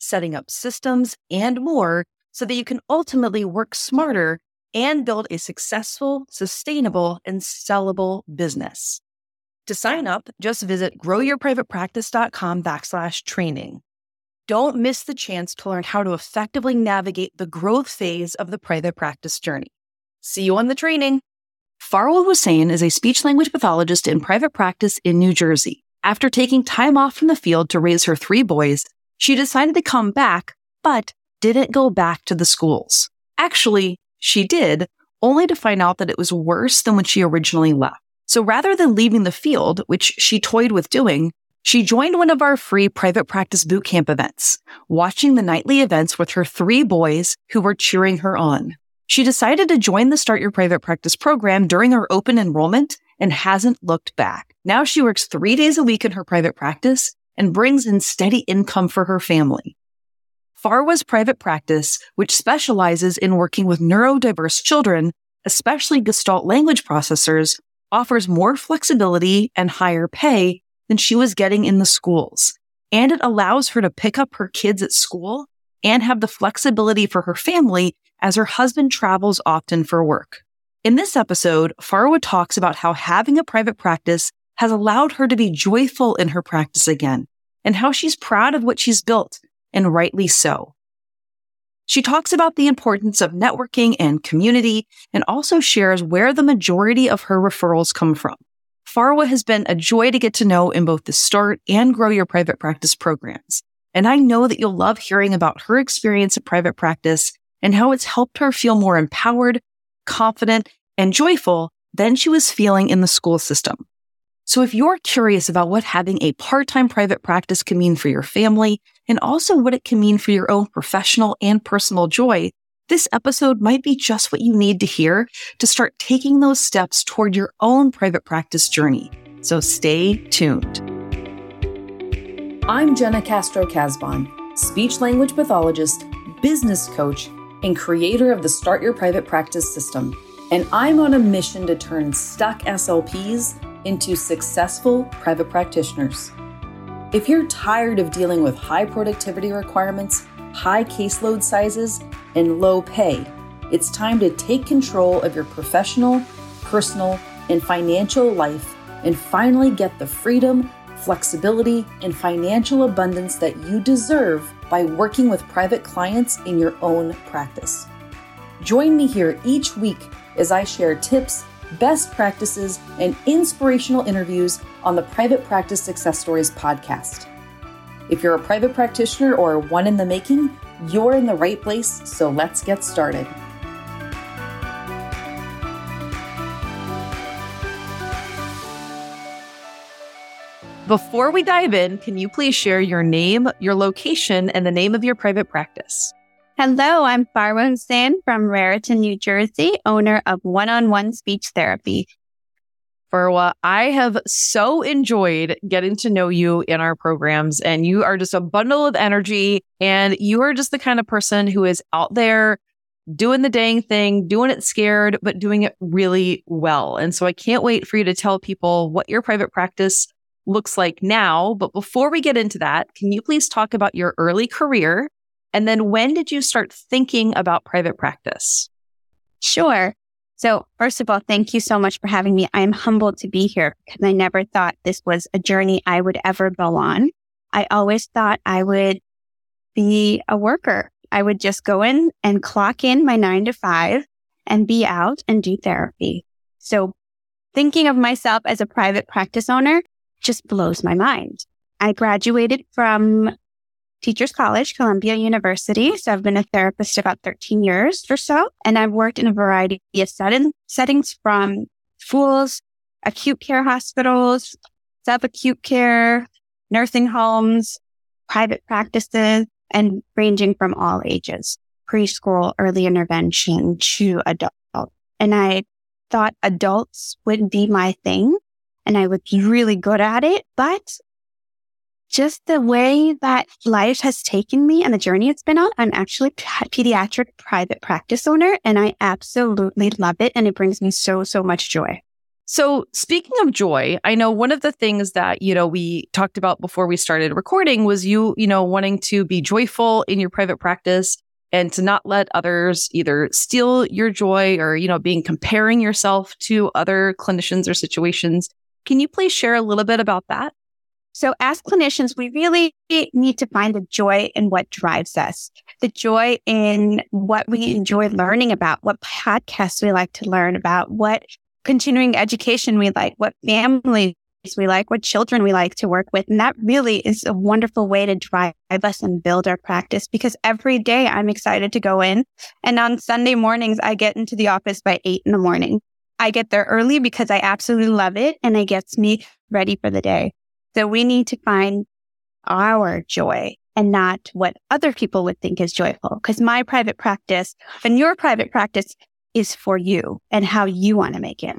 setting up systems, and more so that you can ultimately work smarter and build a successful, sustainable, and sellable business. To sign up, just visit growyourprivatepractice.com backslash training. Don't miss the chance to learn how to effectively navigate the growth phase of the private practice journey. See you on the training. Farwa Husain is a speech language pathologist in private practice in New Jersey. After taking time off from the field to raise her three boys, she decided to come back, but didn't go back to the schools. Actually, she did, only to find out that it was worse than when she originally left. So rather than leaving the field, which she toyed with doing, she joined one of our free private practice bootcamp events, watching the nightly events with her three boys who were cheering her on. She decided to join the Start Your Private Practice program during her open enrollment and hasn't looked back. Now she works three days a week in her private practice and brings in steady income for her family. Farwa's private practice, which specializes in working with neurodiverse children, especially Gestalt language processors, offers more flexibility and higher pay than she was getting in the schools. And it allows her to pick up her kids at school and have the flexibility for her family as her husband travels often for work. In this episode, Farwa talks about how having a private practice has allowed her to be joyful in her practice again and how she's proud of what she's built, and rightly so. She talks about the importance of networking and community and also shares where the majority of her referrals come from. Farwa has been a joy to get to know in both the Start and Grow Your Private Practice programs. And I know that you'll love hearing about her experience at private practice and how it's helped her feel more empowered, confident, and joyful than she was feeling in the school system. So if you're curious about what having a part-time private practice can mean for your family and also what it can mean for your own professional and personal joy, this episode might be just what you need to hear to start taking those steps toward your own private practice journey. So stay tuned. I'm Jena Castro Casbon, speech language pathologist, business coach, and creator of the Start Your Private Practice system. And I'm on a mission to turn stuck SLPs into successful private practitioners. If you're tired of dealing with high productivity requirements, high caseload sizes, and low pay, it's time to take control of your professional, personal, and financial life and finally get the freedom, flexibility, and financial abundance that you deserve by working with private clients in your own practice. Join me here each week as I share tips best practices, and inspirational interviews on the Private Practice Success Stories podcast. If you're a private practitioner or one in the making, you're in the right place, so let's get started. Before we dive in, can you please share your name, your location, and the name of your private practice? Hello, I'm Farwa Husain from Raritan, New Jersey, owner of One on One Speech Therapy. Farwa, I have so enjoyed getting to know you in our programs, and you are just a bundle of energy, and you are just the kind of person who is out there doing the dang thing, doing it scared, but doing it really well. And so I can't wait for you to tell people what your private practice looks like now. But before we get into that, can you please talk about your early career and then when did you start thinking about private practice? Sure. So, first of all, thank you so much for having me. I am humbled to be here because I never thought this was a journey I would ever go on. I always thought I would be a worker. I would just go in and clock in my nine to five and be out and do therapy. So thinking of myself as a private practice owner just blows my mind. I graduated from Teachers College, Columbia University. So I've been a therapist about 13 years or so, and I've worked in a variety of setting, settings from schools, acute care hospitals, subacute care, nursing homes, private practices, and ranging from all ages. preschool, early intervention to adult. And I thought adults would be my thing and I was really good at it. But just the way that life has taken me and the journey it's been on, I'm actually pediatric private practice owner and I absolutely love it. And it brings me so, so much joy. So, speaking of joy, I know one of the things that, you know, we talked about before we started recording was you, you know, wanting to be joyful in your private practice and to not let others either steal your joy or, you know, being comparing yourself to other clinicians or situations. Can you please share a little bit about that? So as clinicians, we really need to find the joy in what drives us, the joy in what we enjoy learning about, what podcasts we like to learn about, what continuing education we like, what families we like, what children we like to work with. And that really is a wonderful way to drive us and build our practice because every day I'm excited to go in. And on Sunday mornings, I get into the office by eight in the morning. I get there early because I absolutely love it and it gets me ready for the day. So we need to find our joy and not what other people would think is joyful. Because my private practice and your private practice is for you and how you want to make it.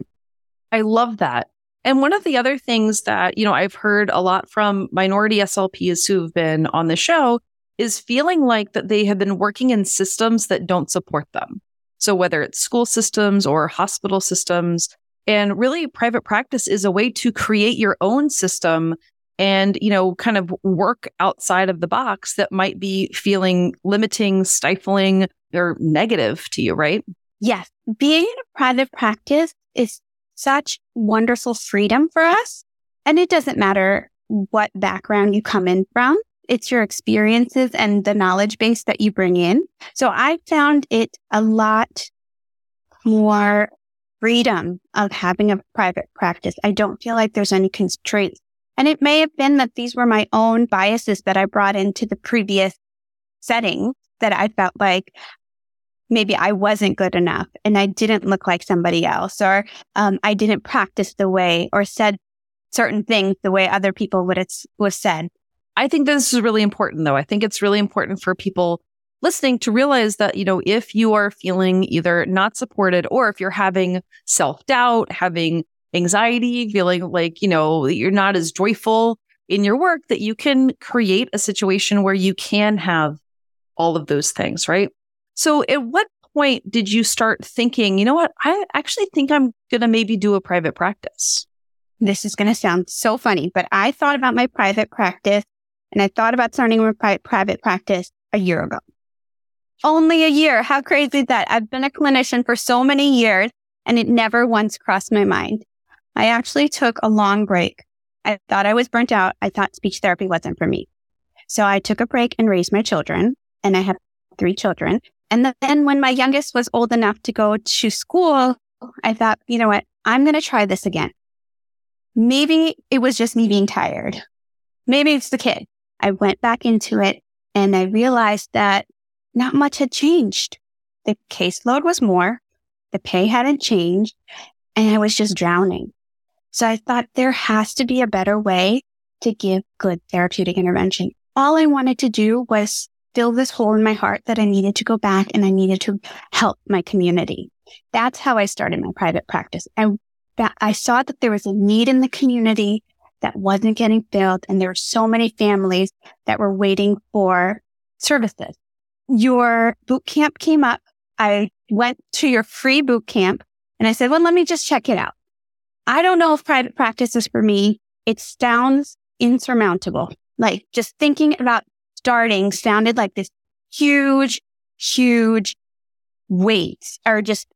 I love that. And one of the other things that, you know, I've heard a lot from minority SLPs who've been on the show is feeling like that they have been working in systems that don't support them. So whether it's school systems or hospital systems, and really private practice is a way to create your own system and, you know, kind of work outside of the box that might be feeling limiting, stifling, or negative to you, right? Yes. Being in a private practice is such wonderful freedom for us. And it doesn't matter what background you come in from. It's your experiences and the knowledge base that you bring in. So I found it a lot more freedom of having a private practice. I don't feel like there's any constraints. And it may have been that these were my own biases that I brought into the previous setting that I felt like maybe I wasn't good enough and I didn't look like somebody else or um, I didn't practice the way or said certain things the way other people would have said. I think this is really important though. I think it's really important for people listening to realize that, you know, if you are feeling either not supported or if you're having self doubt, having anxiety, feeling like, you know, you're not as joyful in your work, that you can create a situation where you can have all of those things, right? So at what point did you start thinking, you know what? I actually think I'm going to maybe do a private practice. This is going to sound so funny, but I thought about my private practice and I thought about starting a pri- private practice a year ago. Only a year. How crazy is that? I've been a clinician for so many years and it never once crossed my mind. I actually took a long break. I thought I was burnt out. I thought speech therapy wasn't for me. So I took a break and raised my children and I have three children. And then when my youngest was old enough to go to school, I thought, you know what? I'm going to try this again. Maybe it was just me being tired. Maybe it's the kid. I went back into it and I realized that not much had changed. The caseload was more. The pay hadn't changed and I was just drowning. So I thought there has to be a better way to give good therapeutic intervention. All I wanted to do was fill this hole in my heart that I needed to go back and I needed to help my community. That's how I started my private practice. I, I saw that there was a need in the community that wasn't getting filled and there were so many families that were waiting for services. Your boot camp came up. I went to your free boot camp and I said, well, let me just check it out. I don't know if private practice is for me. It sounds insurmountable. Like just thinking about starting sounded like this huge, huge weight or just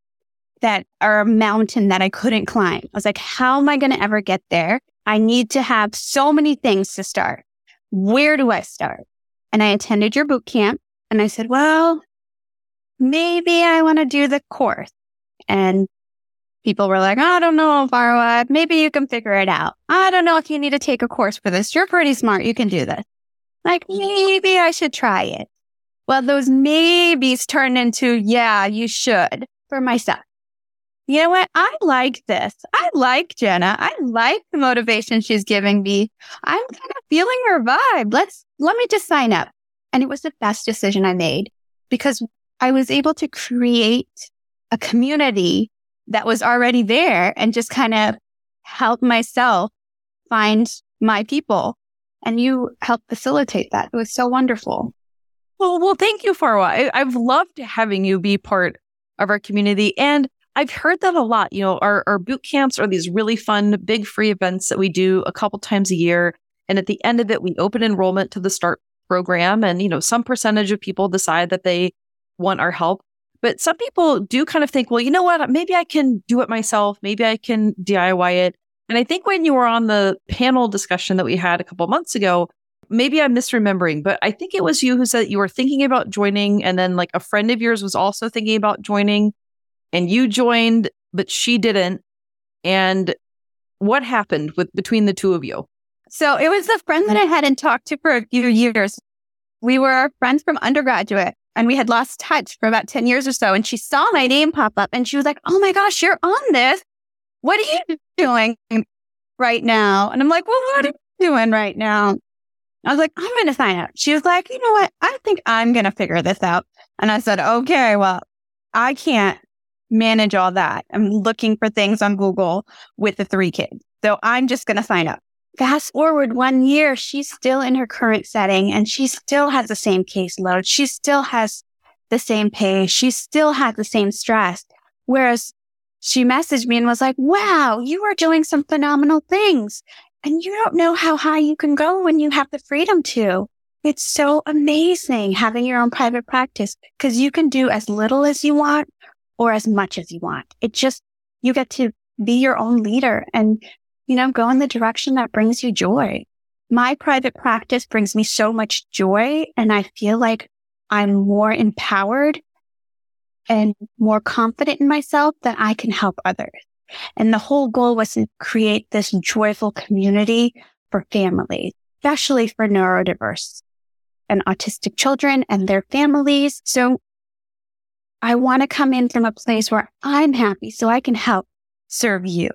that or a mountain that I couldn't climb. I was like, how am I going to ever get there? I need to have so many things to start. Where do I start? And I attended your boot camp and I said, well, maybe I want to do the course. And people were like, I don't know, Farwa, maybe you can figure it out. I don't know if you need to take a course for this. You're pretty smart. You can do this. Like, maybe I should try it. Well, those maybes turned into, yeah, you should for myself. You know what? I like this. I like Jena. I like the motivation she's giving me. I'm kind of feeling her vibe. Let's, let me just sign up. And it was the best decision I made because I was able to create a community that was already there and just kind of help myself find my people. And you helped facilitate that. It was so wonderful. Well, well, thank you, Farwa. I, I've loved having you be part of our community. And I've heard that a lot. You know, our, our boot camps are these really fun, big free events that we do a couple times a year. And at the end of it, we open enrollment to the START program. And, you know, some percentage of people decide that they want our help. But some people do kind of think, well, you know what? Maybe I can do it myself. Maybe I can DIY it. And I think when you were on the panel discussion that we had a couple months ago, maybe I'm misremembering, but I think it was you who said you were thinking about joining. And then like a friend of yours was also thinking about joining and you joined, but she didn't. And what happened with between the two of you? So it was a friend that I hadn't talked to for a few years. We were friends from undergraduate and we had lost touch for about 10 years or so. And she saw my name pop up and she was like, Oh my gosh, you're on this. What are you doing right now? And I'm like, Well, what are you doing right now? I was like, I'm going to sign up. She was like, You know what? I think I'm going to figure this out. And I said, Okay, well, I can't manage all that. I'm looking for things on Google with the three kids. So I'm just going to sign up. Fast forward one year, she's still in her current setting and she still has the same caseload. She still has the same pay. She still has the same stress. Whereas she messaged me and was like, wow, you are doing some phenomenal things. And you don't know how high you can go when you have the freedom to. It's so amazing having your own private practice because you can do as little as you want or as much as you want. It just, you get to be your own leader and you know, go in the direction that brings you joy. My private practice brings me so much joy and I feel like I'm more empowered and more confident in myself that I can help others. And the whole goal was to create this joyful community for families, especially for neurodiverse and autistic children and their families. So I want to come in from a place where I'm happy so I can help serve you.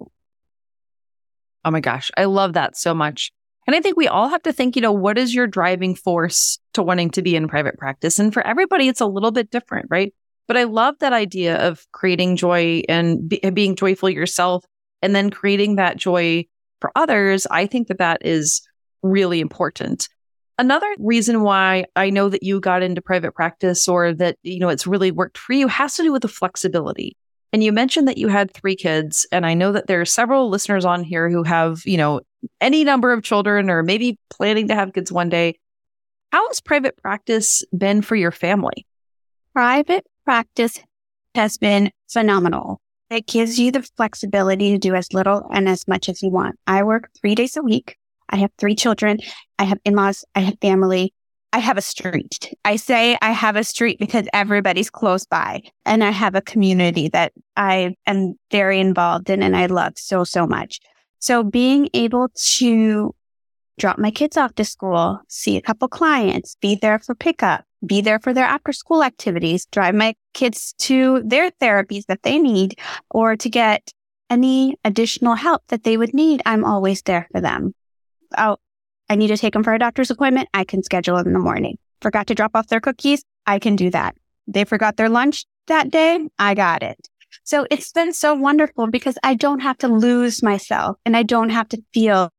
Oh my gosh, I love that so much. And I think we all have to think, you know, what is your driving force to wanting to be in private practice? And for everybody, it's a little bit different, right? But I love that idea of creating joy and be, being joyful yourself and then creating that joy for others. I think that that is really important. Another reason why I know that you got into private practice or that, you know, it's really worked for you has to do with the flexibility. And you mentioned that you had three kids. And I know that there are several listeners on here who have, you know, any number of children or maybe planning to have kids one day. How has private practice been for your family? Private practice has been phenomenal. It gives you the flexibility to do as little and as much as you want. I work three days a week. I have three children. I have in-laws. I have family. I have a street. I say I have a street because everybody's close by and I have a community that I am very involved in and I love so, so much. So being able to drop my kids off to school, see a couple clients, be there for pickup, be there for their after school activities, drive my kids to their therapies that they need or to get any additional help that they would need. I'm always there for them. Oh, I need to take them for a doctor's appointment. I can schedule it in the morning. Forgot to drop off their cookies. I can do that. They forgot their lunch that day. I got it. So it's been so wonderful because I don't have to lose myself and I don't have to feel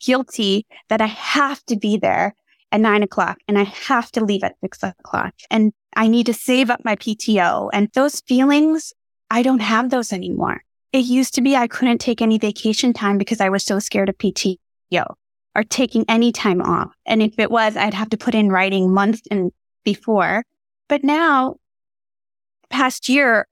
guilty that I have to be there at nine o'clock and I have to leave at six o'clock and I need to save up my PTO and those feelings. I don't have those anymore. It used to be I couldn't take any vacation time because I was so scared of PTO or taking any time off. And if it was, I'd have to put in writing months and before. But now, past year,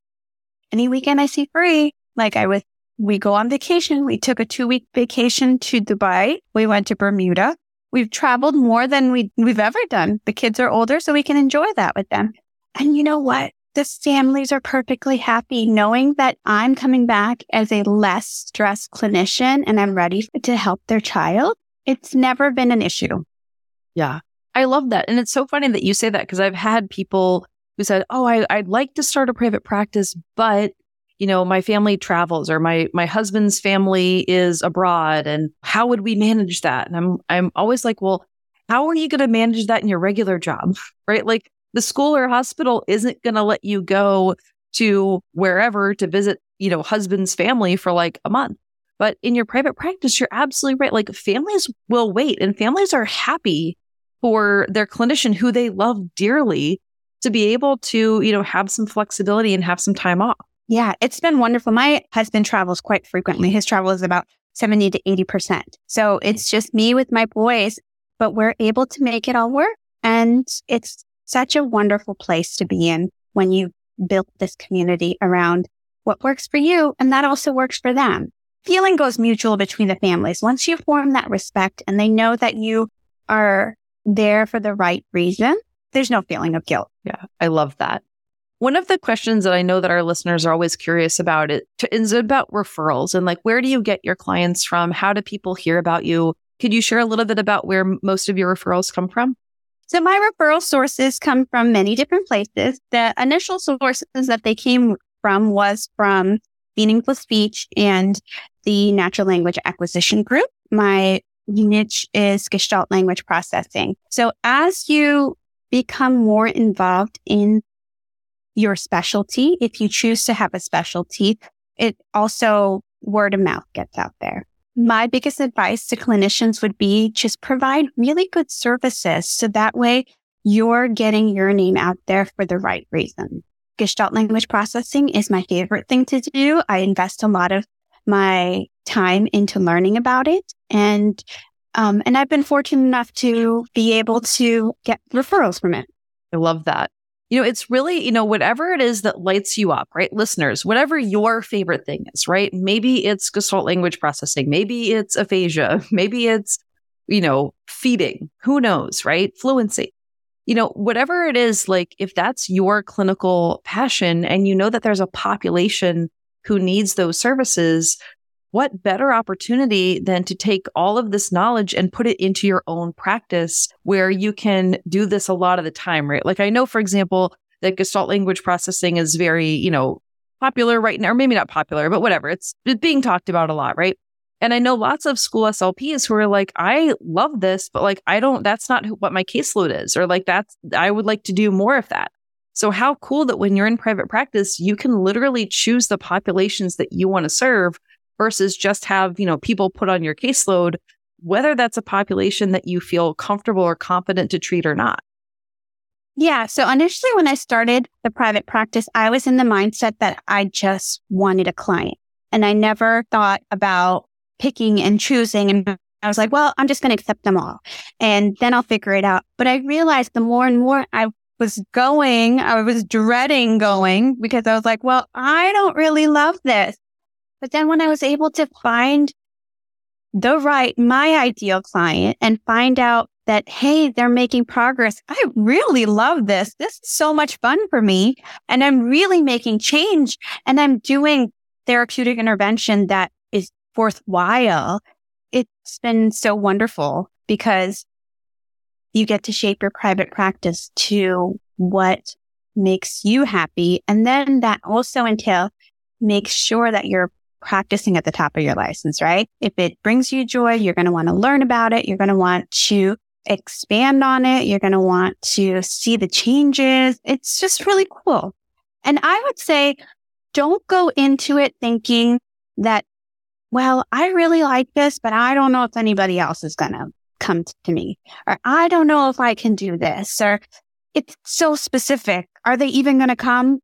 any weekend I see free, like I was, we go on vacation. We took a two week vacation to Dubai. We went to Bermuda. We've traveled more than we, we've ever done. The kids are older, so we can enjoy that with them. And you know what? The families are perfectly happy knowing that I'm coming back as a less stressed clinician and I'm ready to help their child. It's never been an issue. Yeah. I love that. And it's so funny that you say that because I've had people who said, Oh, I, I'd like to start a private practice, but you know, my family travels or my my husband's family is abroad and how would we manage that? And I'm I'm always like, well, how are you going to manage that in your regular job? Right? Like The school or hospital isn't going to let you go to wherever to visit, you know, husband's family for like a month. But in your private practice, you're absolutely right. Like families will wait and families are happy for their clinician who they love dearly to be able to, you know, have some flexibility and have some time off. Yeah, it's been wonderful. My husband travels quite frequently. His travel is about 70 to 80%. So it's just me with my boys, but we're able to make it all work. And it's such a wonderful place to be in when you built this community around what works for you. And that also works for them. Feeling goes mutual between the families. Once you form that respect and they know that you are there for the right reason, there's no feeling of guilt. Yeah, I love that. One of the questions that I know that our listeners are always curious about it is about referrals and like where do you get your clients from? How do people hear about you? Could you share a little bit about where most of your referrals come from? So my referral sources come from many different places. The initial sources that they came from was from Meaningful Speech and the Natural Language Acquisition Group. My niche is Gestalt language processing. So as you become more involved in your specialty, if you choose to have a specialty, it also word of mouth gets out there. My biggest advice to clinicians would be just provide really good services. So that way you're getting your name out there for the right reason. Gestalt language processing is my favorite thing to do. I invest a lot of my time into learning about it. And, um, and I've been fortunate enough to be able to get referrals from it. I love that. You know, it's really, you know, whatever it is that lights you up, right? Listeners, whatever your favorite thing is, right? Maybe it's Gestalt language processing. Maybe it's aphasia. Maybe it's, you know, feeding. Who knows, right? Fluency you know, whatever it is, like if that's your clinical passion and you know that there's a population who needs those services, what better opportunity than to take all of this knowledge and put it into your own practice where you can do this a lot of the time, right? Like I know, for example, that Gestalt language processing is very, you know, popular right now, or maybe not popular, but whatever. It's, it's being talked about a lot, right? And I know lots of school SLPs who are like, I love this, but like, I don't, that's not what my caseload is, or like, that's, I would like to do more of that. So, how cool that when you're in private practice, you can literally choose the populations that you want to serve versus just have, you know, people put on your caseload, whether that's a population that you feel comfortable or confident to treat or not. Yeah. So initially, when I started the private practice, I was in the mindset that I just wanted a client. And I never thought about picking and choosing. And I was like, well, I'm just going to accept them all and then I'll figure it out. But I realized the more and more I was going, I was dreading going because I was like, well, I don't really love this. But then when I was able to find the right, my ideal client and find out that, hey, they're making progress. I really love this. This is so much fun for me. And I'm really making change and I'm doing therapeutic intervention that worthwhile, it's been so wonderful because you get to shape your private practice to what makes you happy. And then that also entails make sure that you're practicing at the top of your license, right? If it brings you joy, you're going to want to learn about it. You're going to want to expand on it. You're going to want to see the changes. It's just really cool. And I would say don't go into it thinking that well, I really like this, but I don't know if anybody else is going to come to me or I don't know if I can do this or it's so specific. Are they even going to come?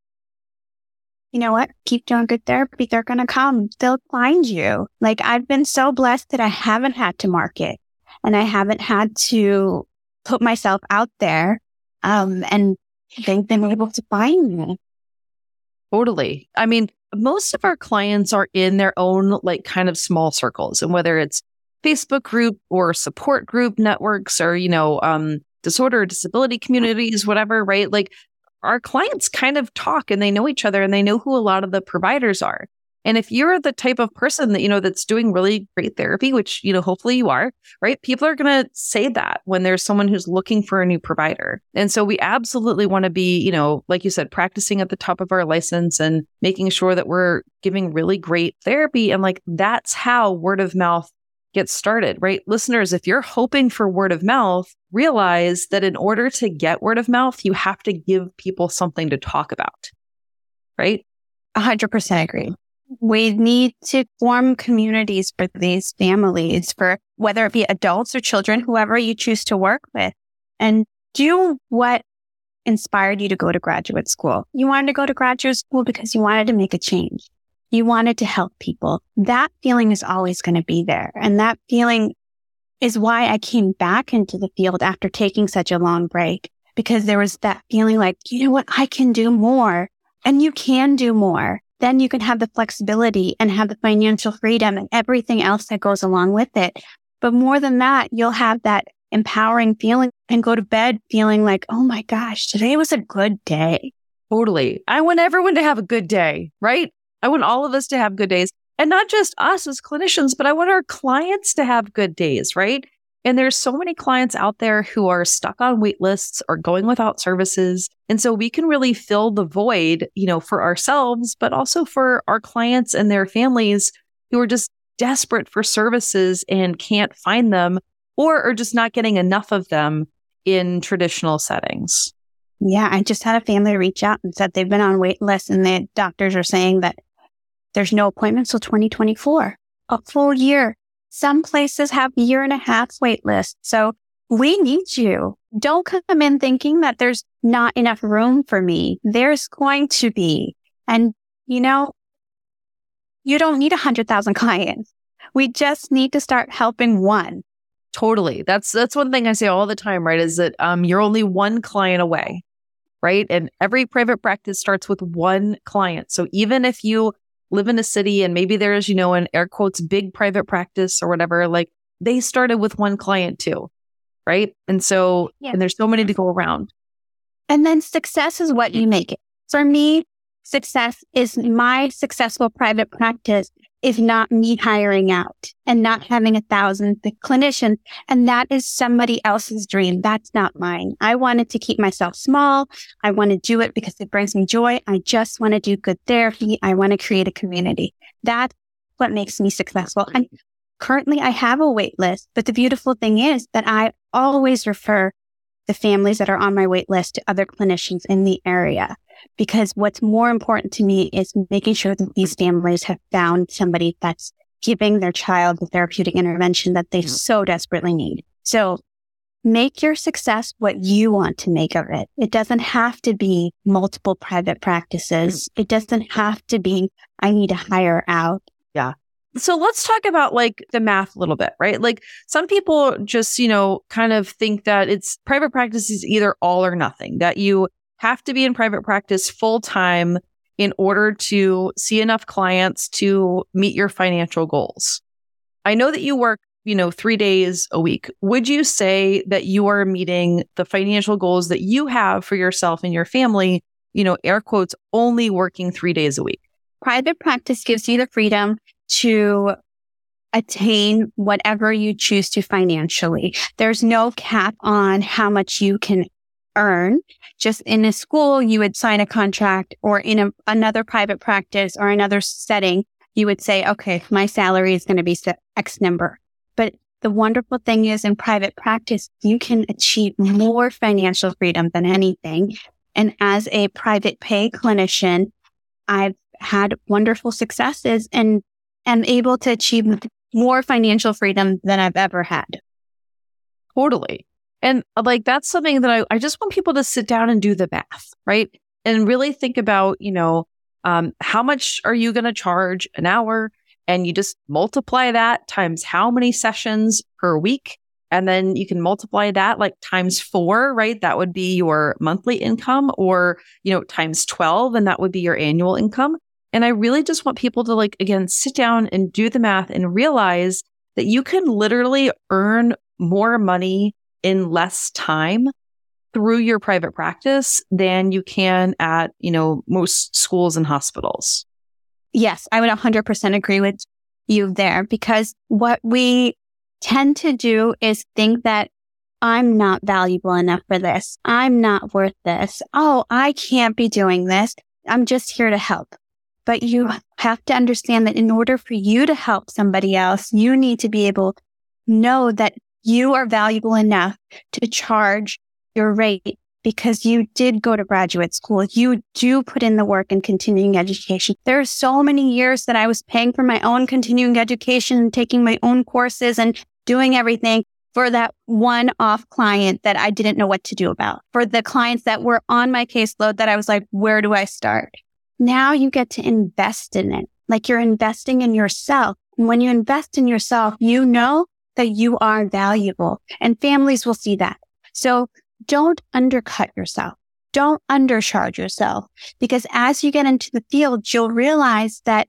You know what? Keep doing good therapy. They're going to come. They'll find you. Like I've been so blessed that I haven't had to market and I haven't had to put myself out there. Um, and think they've been able to find me. Totally. I mean, most of our clients are in their own like kind of small circles and whether it's Facebook group or support group networks or, you know, um, disorder, disability communities, whatever, right? Like our clients kind of talk and they know each other and they know who a lot of the providers are. And if you're the type of person that, you know, that's doing really great therapy, which, you know, hopefully you are, right? People are going to say that when there's someone who's looking for a new provider. And so we absolutely want to be, you know, like you said, practicing at the top of our license and making sure that we're giving really great therapy. And like that's how word of mouth gets started, right? Listeners, if you're hoping for word of mouth, realize that in order to get word of mouth, you have to give people something to talk about, right? 100% agree. We need to form communities for these families, for whether it be adults or children, whoever you choose to work with, and do what inspired you to go to graduate school. You wanted to go to graduate school because you wanted to make a change. You wanted to help people. That feeling is always going to be there. And that feeling is why I came back into the field after taking such a long break because there was that feeling like, you know what? I can do more and you can do more. Then you can have the flexibility and have the financial freedom and everything else that goes along with it. But more than that, you'll have that empowering feeling and go to bed feeling like, oh my gosh, today was a good day. Totally. I want everyone to have a good day, right? I want all of us to have good days and not just us as clinicians, but I want our clients to have good days, right? And there's so many clients out there who are stuck on wait lists or going without services. And so we can really fill the void, you know, for ourselves, but also for our clients and their families who are just desperate for services and can't find them or are just not getting enough of them in traditional settings. Yeah, I just had a family reach out and said they've been on wait lists and the doctors are saying that there's no appointments till 2024, a full year. Some places have year and a half wait lists. So we need you. Don't come in thinking that there's not enough room for me. There's going to be. And you know, you don't need a hundred thousand clients. We just need to start helping one. Totally. That's that's one thing I say all the time, right? Is that um, you're only one client away, right? And every private practice starts with one client. So even if you live in a city and maybe there's, you know, an air quotes big private practice or whatever, like they started with one client too, right? And so, yeah. and there's so many to go around. And then success is what you make it. For me, success is my successful private practice is not me hiring out and not having a thousand clinicians. And that is somebody else's dream. That's not mine. I wanted to keep myself small. I want to do it because it brings me joy. I just want to do good therapy. I want to create a community. That's what makes me successful. And currently I have a wait list, but the beautiful thing is that I always refer the families that are on my wait list to other clinicians in the area because what's more important to me is making sure that these families have found somebody that's giving their child the therapeutic intervention that they so desperately need. So make your success what you want to make of it. It doesn't have to be multiple private practices. Mm. It doesn't have to be, I need to hire out. Yeah. So let's talk about like the math a little bit, right? Like some people just, you know, kind of think that it's private practice is either all or nothing, that you have to be in private practice full time in order to see enough clients to meet your financial goals. I know that you work, you know, three days a week. Would you say that you are meeting the financial goals that you have for yourself and your family, you know, air quotes, only working three days a week? Private practice gives you the freedom to attain whatever you choose to financially. There's no cap on how much you can earn. Just in a school, you would sign a contract or in a, another private practice or another setting, you would say, okay, my salary is going to be X number. But the wonderful thing is in private practice, you can achieve more financial freedom than anything. And as a private pay clinician, I've had wonderful successes and am able to achieve more financial freedom than I've ever had. Totally. And uh, like, that's something that I, I just want people to sit down and do the math, right? And really think about, you know, um, how much are you going to charge an hour? And you just multiply that times how many sessions per week. And then you can multiply that like times four, right? That would be your monthly income or, you know, times 12, and that would be your annual income. And I really just want people to like, again, sit down and do the math and realize that you can literally earn more money in less time through your private practice than you can at, you know, most schools and hospitals. Yes, I would 100% agree with you there because what we tend to do is think that I'm not valuable enough for this. I'm not worth this. Oh, I can't be doing this. I'm just here to help. But you have to understand that in order for you to help somebody else, you need to be able know that you are valuable enough to charge your rate because you did go to graduate school. You do put in the work in continuing education. There are so many years that I was paying for my own continuing education, and taking my own courses and doing everything for that one off client that I didn't know what to do about. For the clients that were on my caseload that I was like, where do I start? Now you get to invest in it. Like you're investing in yourself. And when you invest in yourself, you know that you are valuable and families will see that. So don't undercut yourself. Don't undercharge yourself because as you get into the field, you'll realize that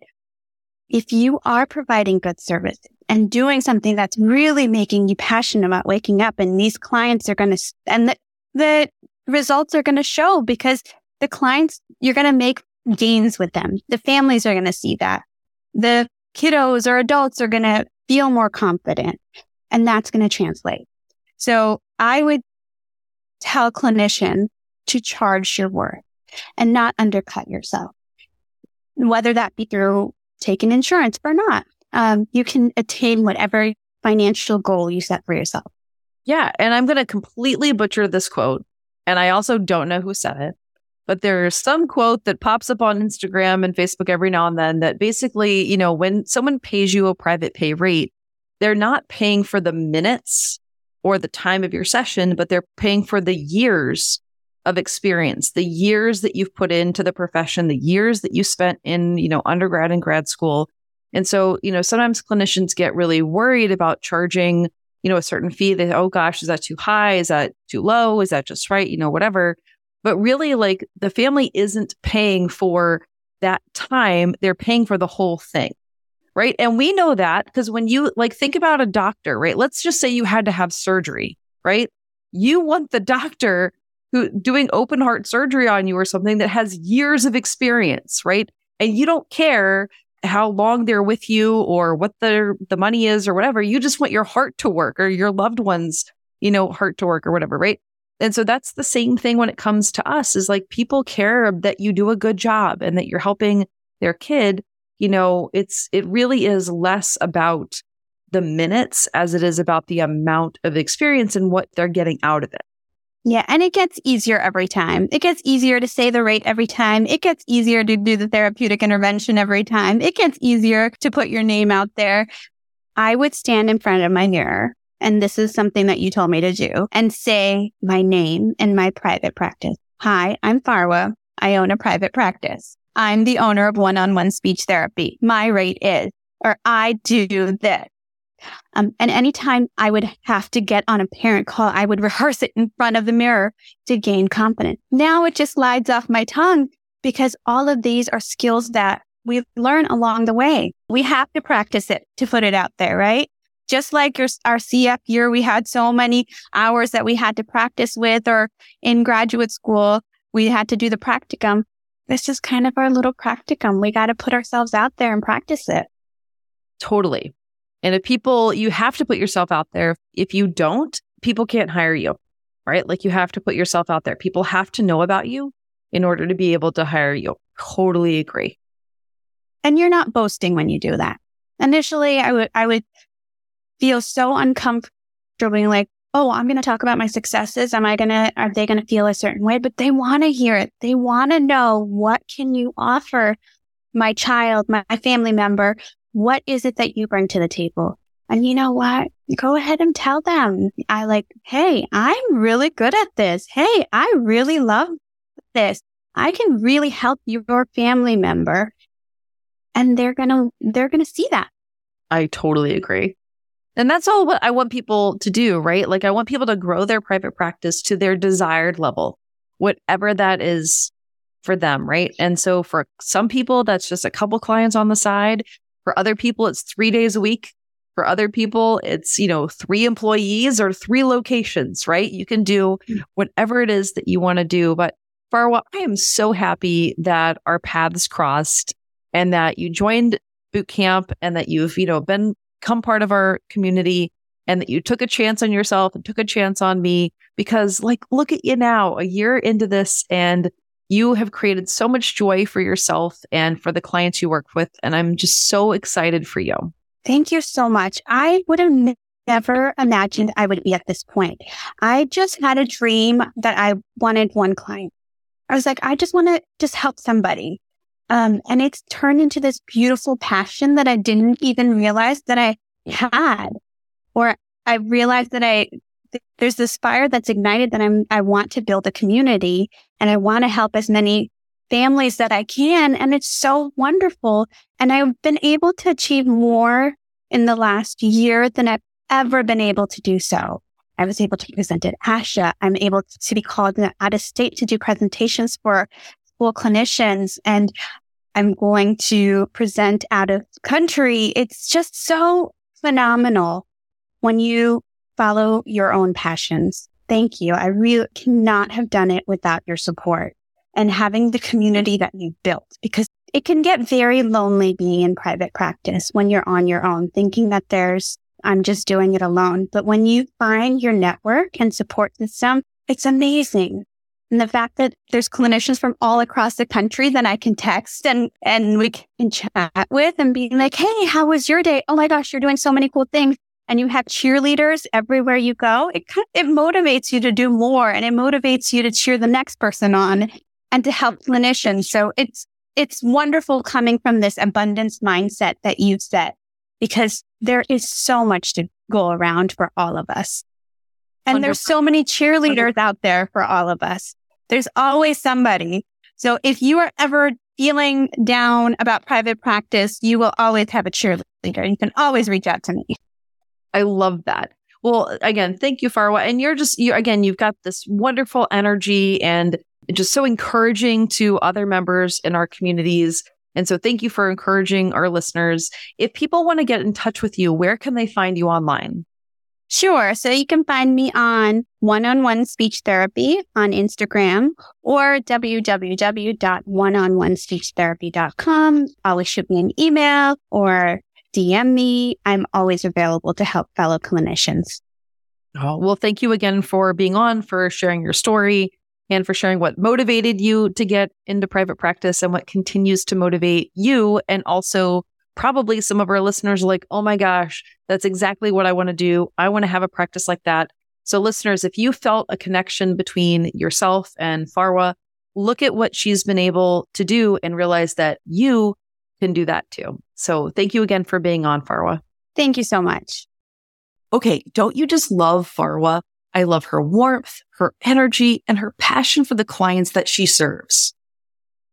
if you are providing good service and doing something that's really making you passionate about waking up and these clients are going to, and the, the results are going to show because the clients, you're going to make gains with them. The families are going to see that. The kiddos or adults are going to feel more confident and that's going to translate. So I would tell clinician to charge your worth and not undercut yourself, whether that be through taking insurance or not. Um, you can attain whatever financial goal you set for yourself. Yeah. And I'm going to completely butcher this quote. And I also don't know who said it, but there's some quote that pops up on Instagram and Facebook every now and then that basically, you know, when someone pays you a private pay rate, they're not paying for the minutes or the time of your session, but they're paying for the years of experience, the years that you've put into the profession, the years that you spent in, you know, undergrad and grad school. And so, you know, sometimes clinicians get really worried about charging, you know, a certain fee. They, oh gosh, is that too high? Is that too low? Is that just right? You know, whatever. But really, like the family isn't paying for that time. They're paying for the whole thing right? And we know that because when you like think about a doctor, right? Let's just say you had to have surgery, right? You want the doctor who doing open heart surgery on you or something that has years of experience, right? And you don't care how long they're with you or what the the money is or whatever. You just want your heart to work or your loved ones, you know, heart to work or whatever, right? And so that's the same thing when it comes to us is like people care that you do a good job and that you're helping their kid you know, it's, it really is less about the minutes as it is about the amount of experience and what they're getting out of it. Yeah. And it gets easier every time. It gets easier to say the rate every time. It gets easier to do the therapeutic intervention every time. It gets easier to put your name out there. I would stand in front of my mirror, and this is something that you told me to do, and say my name in my private practice. Hi, I'm Farwa. I own a private practice. I'm the owner of one-on-one speech therapy. My rate is, or I do this. Um, and anytime I would have to get on a parent call, I would rehearse it in front of the mirror to gain confidence. Now it just slides off my tongue because all of these are skills that we learn along the way. We have to practice it to put it out there, right? Just like your, our CF year, we had so many hours that we had to practice with, or in graduate school, we had to do the practicum this is kind of our little practicum. We got to put ourselves out there and practice it. Totally. And if people, you have to put yourself out there. If you don't, people can't hire you, right? Like you have to put yourself out there. People have to know about you in order to be able to hire you. Totally agree. And you're not boasting when you do that. Initially, I would, I would feel so uncomfortable being like, oh, I'm going to talk about my successes. Am I going to, are they going to feel a certain way? But they want to hear it. They want to know what can you offer my child, my family member? What is it that you bring to the table? And you know what? Go ahead and tell them. I like, Hey, I'm really good at this. Hey, I really love this. I can really help your family member. And they're going to, they're going to see that. I totally agree. And that's all what I want people to do, right? Like I want people to grow their private practice to their desired level, whatever that is for them, right? And so for some people, that's just a couple clients on the side. For other people, it's three days a week. For other people, it's, you know, three employees or three locations, right? You can do mm. whatever it is that you want to do. But Farwa, I am so happy that our paths crossed and that you joined boot camp and that you've, you know, been become part of our community and that you took a chance on yourself and took a chance on me because like look at you now a year into this and You have created so much joy for yourself and for the clients you work with. And I'm just so excited for you. Thank you so much. I would have never imagined I would be at this point. I just had a dream that I wanted one client. I was like, I just want to just help somebody. Um, and it's turned into this beautiful passion that I didn't even realize that I had, or I realized that I, th- there's this fire that's ignited that I'm, I want to build a community and I want to help as many families that I can. And it's so wonderful. And I've been able to achieve more in the last year than I've ever been able to do so. I was able to present at ASHA. I'm able to be called out of state to do presentations for school clinicians and I'm going to present out of country. It's just so phenomenal when you follow your own passions. Thank you. I really cannot have done it without your support and having the community that you built because it can get very lonely being in private practice when you're on your own, thinking that there's, I'm just doing it alone. But when you find your network and support system, it's amazing. And the fact that there's clinicians from all across the country that I can text and, and we can chat with and be like, Hey, how was your day? Oh my gosh, you're doing so many cool things. And you have cheerleaders everywhere you go. It, kind of, it motivates you to do more and it motivates you to cheer the next person on and to help clinicians. So it's, it's wonderful coming from this abundance mindset that you've set because there is so much to go around for all of us. And there's so many cheerleaders out there for all of us. There's always somebody. So if you are ever feeling down about private practice, you will always have a cheerleader. You can always reach out to me. I love that. Well, again, thank you, Farwa. And you're just, you again, you've got this wonderful energy and just so encouraging to other members in our communities. And so thank you for encouraging our listeners. If people want to get in touch with you, where can they find you online? Sure. So you can find me on one on one speech therapy on Instagram or www.oneonOneSpeechTherapy.com. Always shoot me an email or DM me. I'm always available to help fellow clinicians. Oh, well, thank you again for being on, for sharing your story, and for sharing what motivated you to get into private practice and what continues to motivate you and also probably some of our listeners are like, oh my gosh, that's exactly what I want to do. I want to have a practice like that. So, listeners, if you felt a connection between yourself and Farwa, look at what she's been able to do and realize that you can do that too. So, thank you again for being on, Farwa. Thank you so much. Okay, don't you just love Farwa? I love her warmth, her energy, and her passion for the clients that she serves.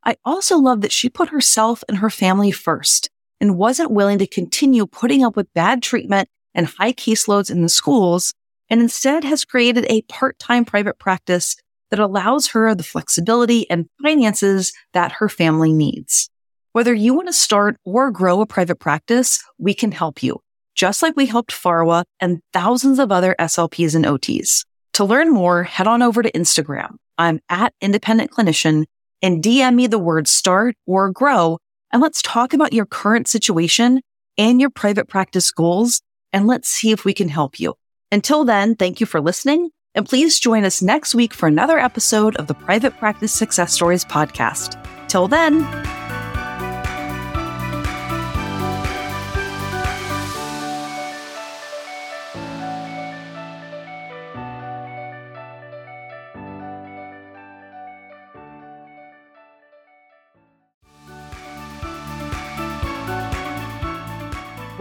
I also love that she put herself and her family first and wasn't willing to continue putting up with bad treatment and high caseloads in the schools, and instead has created a part-time private practice that allows her the flexibility and finances that her family needs. Whether you want to start or grow a private practice, we can help you, just like we helped Farwa and thousands of other SLPs and OTs. To learn more, head on over to Instagram. I'm at independent clinician and DM me the word start or grow and let's talk about your current situation and your private practice goals. And let's see if we can help you. Until then, thank you for listening. And please join us next week for another episode of the Private Practice Success Stories podcast. Till then.